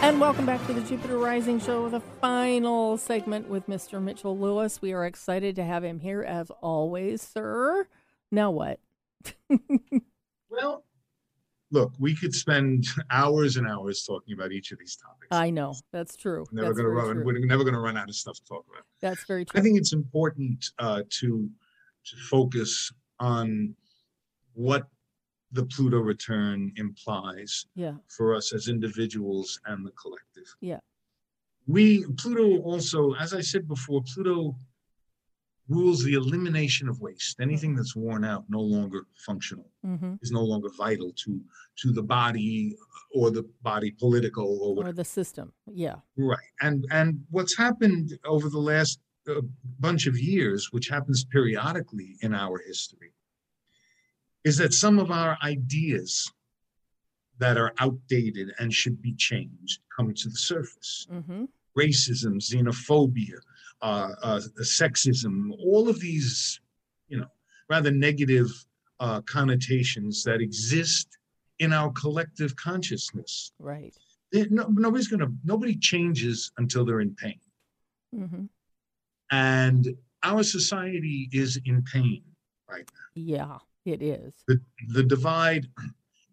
And welcome back to the Jupiter Rising Show, the final segment with Mr. Mitchell Lewis. We are excited to have him here as always, sir. Now what? well, look, we could spend hours and hours talking about each of these topics. I know that's true. We're never going to run. True. We're never going to run out of stuff to talk about. That's very true. I think it's important uh, to to focus on what the Pluto return implies yeah. for us as individuals and the collective. Yeah. We Pluto also, as I said before, Pluto rules the elimination of waste. Anything that's worn out, no longer functional, mm-hmm. is no longer vital to to the body or the body political or whatever. Or the system. Yeah. Right. And and what's happened over the last uh, bunch of years, which happens periodically in our history, is that some of our ideas that are outdated and should be changed come to the surface. Mm-hmm. Racism, xenophobia, uh, uh, sexism, all of these, you know, rather negative uh, connotations that exist in our collective consciousness. Right. It, no, nobody's gonna. Nobody changes until they're in pain. Mm-hmm. And our society is in pain right now. Yeah. It is. The, the divide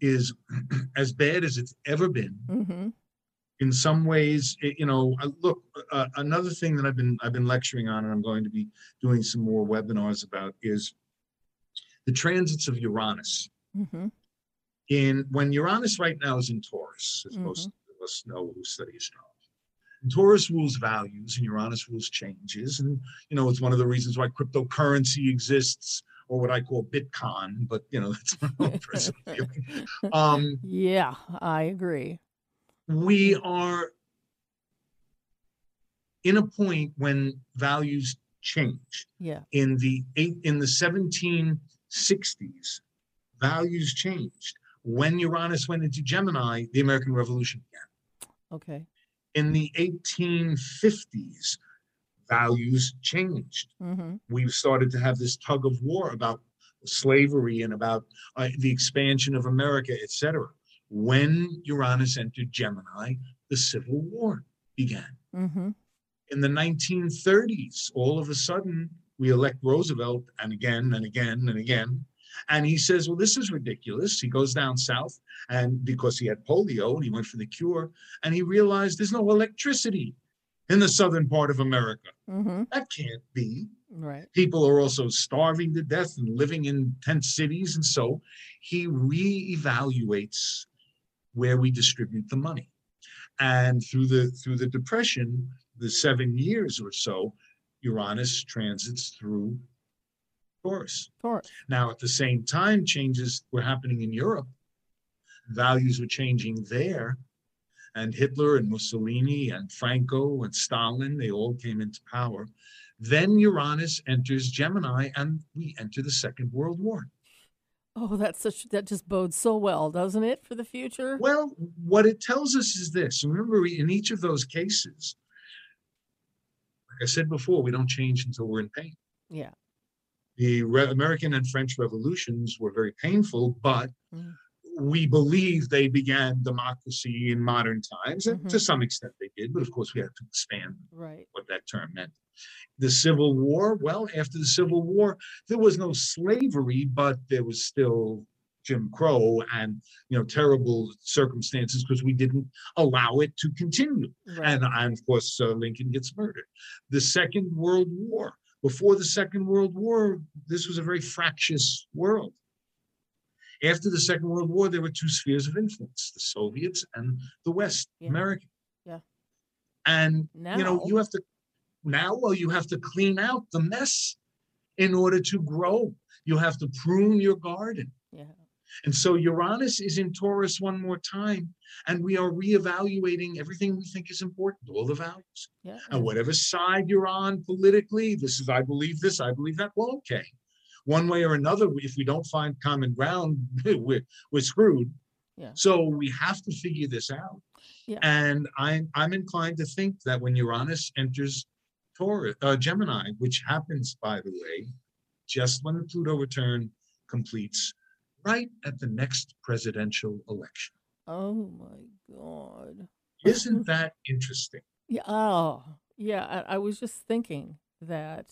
is as bad as it's ever been. Mm-hmm. In some ways, it, you know, uh, look, uh, another thing that I've been I've been lecturing on, and I'm going to be doing some more webinars about is the transits of Uranus. Mm-hmm. In when Uranus right now is in Taurus, as mm-hmm. most of us know who study astrology. And Taurus rules values, and Uranus rules changes, and you know it's one of the reasons why cryptocurrency exists or what I call Bitcoin, but you know that's my own personal feeling. Um, yeah, I agree. We are in a point when values change. Yeah. In the eight in the 1760s, values changed. When Uranus went into Gemini, the American Revolution began. Okay. In the 1850s, values changed. Mm-hmm. We started to have this tug of war about slavery and about uh, the expansion of America, etc. When Uranus entered Gemini, the Civil War began. Mm-hmm. In the 1930s, all of a sudden, we elect Roosevelt and again and again and again. And he says, Well, this is ridiculous. He goes down south, and because he had polio and he went for the cure, and he realized there's no electricity in the southern part of America. Mm-hmm. That can't be. Right. People are also starving to death and living in tent cities. And so he reevaluates where we distribute the money. And through the through the depression, the seven years or so, Uranus transits through Taurus. Taurus. Now, at the same time, changes were happening in Europe. Values were changing there. And Hitler and Mussolini and Franco and Stalin, they all came into power. Then Uranus enters Gemini and we enter the Second World War. Oh, that's such that just bodes so well, doesn't it, for the future? Well, what it tells us is this. Remember, we, in each of those cases, like I said before, we don't change until we're in pain. Yeah. The Re- American and French revolutions were very painful, but Mm. We believe they began democracy in modern times, and Mhm. to some extent they did. But of course, we had to expand Right. what that term meant. The Civil War, well, after the Civil War, there was no slavery, but there was still Jim Crow and you know terrible circumstances because we didn't allow it to continue. Right. And, and of course, uh, Lincoln gets murdered. The Second World War. Before the Second World War, this was a very fractious world. After the Second World War, there were two spheres of influence: the Soviets and the West, Yeah. America. Yeah. And you know, Now- you have to now. Well, you have to clean out the mess in order to grow. You have to prune your garden. yeah. And so Uranus is in Taurus one more time, and we are reevaluating everything we think is important, all the values. Yeah. And whatever side you're on politically, this is, I believe this, I believe that. Well, okay. One way or another, if we don't find common ground, we're, we're screwed. Yeah. So we have to figure this out. Yeah. And I'm, I'm inclined to think that when Uranus enters Taurus, uh, Gemini, which happens, by the way, just when the Pluto return completes, right at the next presidential election. Oh my God. Isn't that interesting? Yeah. Oh, yeah. I, I was just thinking that.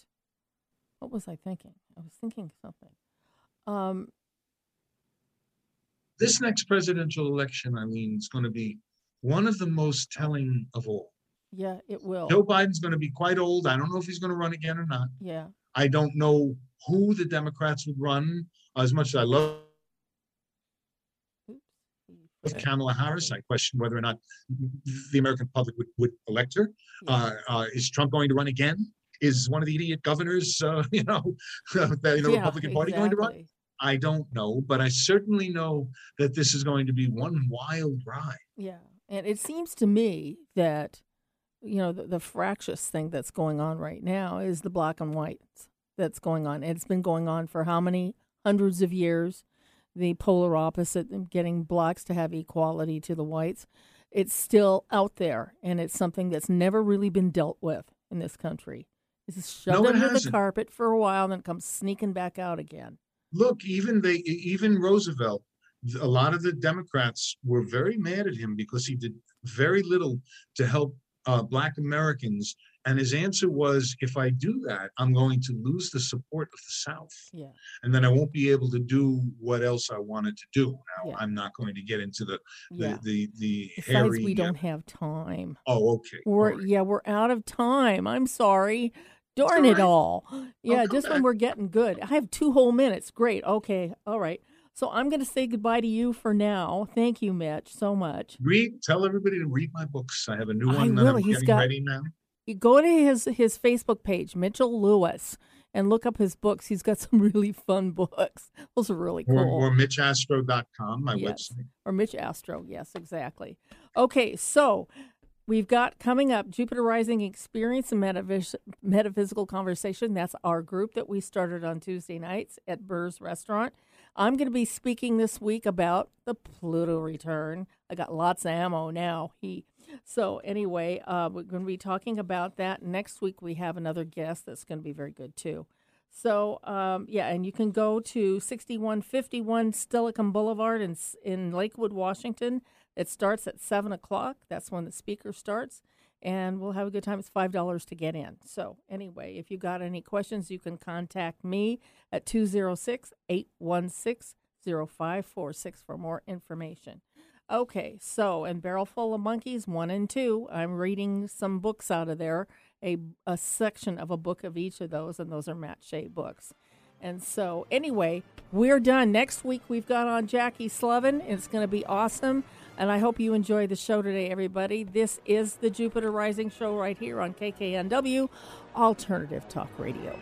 What was I thinking? I was thinking something. Um. This next presidential election, I mean, is going to be one of the most telling of all. Yeah, it will. Joe Biden's going to be quite old. I don't know if he's going to run again or not. Yeah. I don't know who the Democrats would run. As much as I love Oops. Kamala Harris, I question whether or not the American public would, would elect her. Uh, uh, is Trump going to run again? Is one of the idiot governors, uh, you know, the, the Yeah, Republican Party going to run? I don't know, but I certainly know that this is going to be one wild ride. Yeah. And it seems to me that, you know, the, the fractious thing that's going on right now is the black and whites that's going on. It's been going on for how many hundreds of years? The polar opposite, getting blacks to have equality to the whites. It's still out there, and it's something that's never really been dealt with in this country. It's shoved No, under the hasn't. carpet for a while, and then comes sneaking back out again. Look, even they, even Roosevelt, a lot of the Democrats were very mad at him because he did very little to help uh, Black Americans. And his answer was, if I do that, I'm going to lose the support of the South. Yeah. And then I won't be able to do what else I wanted to do. Now, Yeah. I'm not going to get into the, the, Yeah. the, the Besides, hairy. we don't have time. Oh, okay. We're right. yeah, we're out of time. I'm sorry. Darn all it all. Oh, yeah, come just when we're getting good. I have two whole minutes. Great. Okay. All right. So I'm going to say goodbye to you for now. Thank you, Mitch, so much. Read, tell everybody to read my books. I have a new I one that will. I'm He's getting got- ready now. You go to his his Facebook page, Mitchell Lewis, and look up his books. He's got some really fun books. Those are really cool. Or, or MitchAstro.com, my Yes. website. Or Mitch Astro. Yes, exactly. Okay, so we've got coming up Jupiter Rising Experience and Metavis- Metaphysical Conversation. That's our group that we started on Tuesday nights at Burr's Restaurant. I'm going to be speaking this week about the Pluto return. I got lots of ammo now. He. So anyway, uh, we're going to be talking about that next week. We have another guest that's going to be very good too. So um, yeah, and you can go to 6151 Steilacoom Boulevard in in Lakewood, Washington. It starts at seven o'clock. That's when the speaker starts, and we'll have a good time. It's five dollars to get in. So anyway, if you got any questions, you can contact me at 206-816-0546 for more information. Okay, so and Barrel Full of Monkeys one and two. I'm reading some books out of there, a a section of a book of each of those, and those are Matt Shea books. And so, anyway, we're done. Next week, we've got on Jackie Slevin. It's going to be awesome. And I hope you enjoy the show today, everybody. This is the Jupiter Rising Show right here on KKNW Alternative Talk Radio.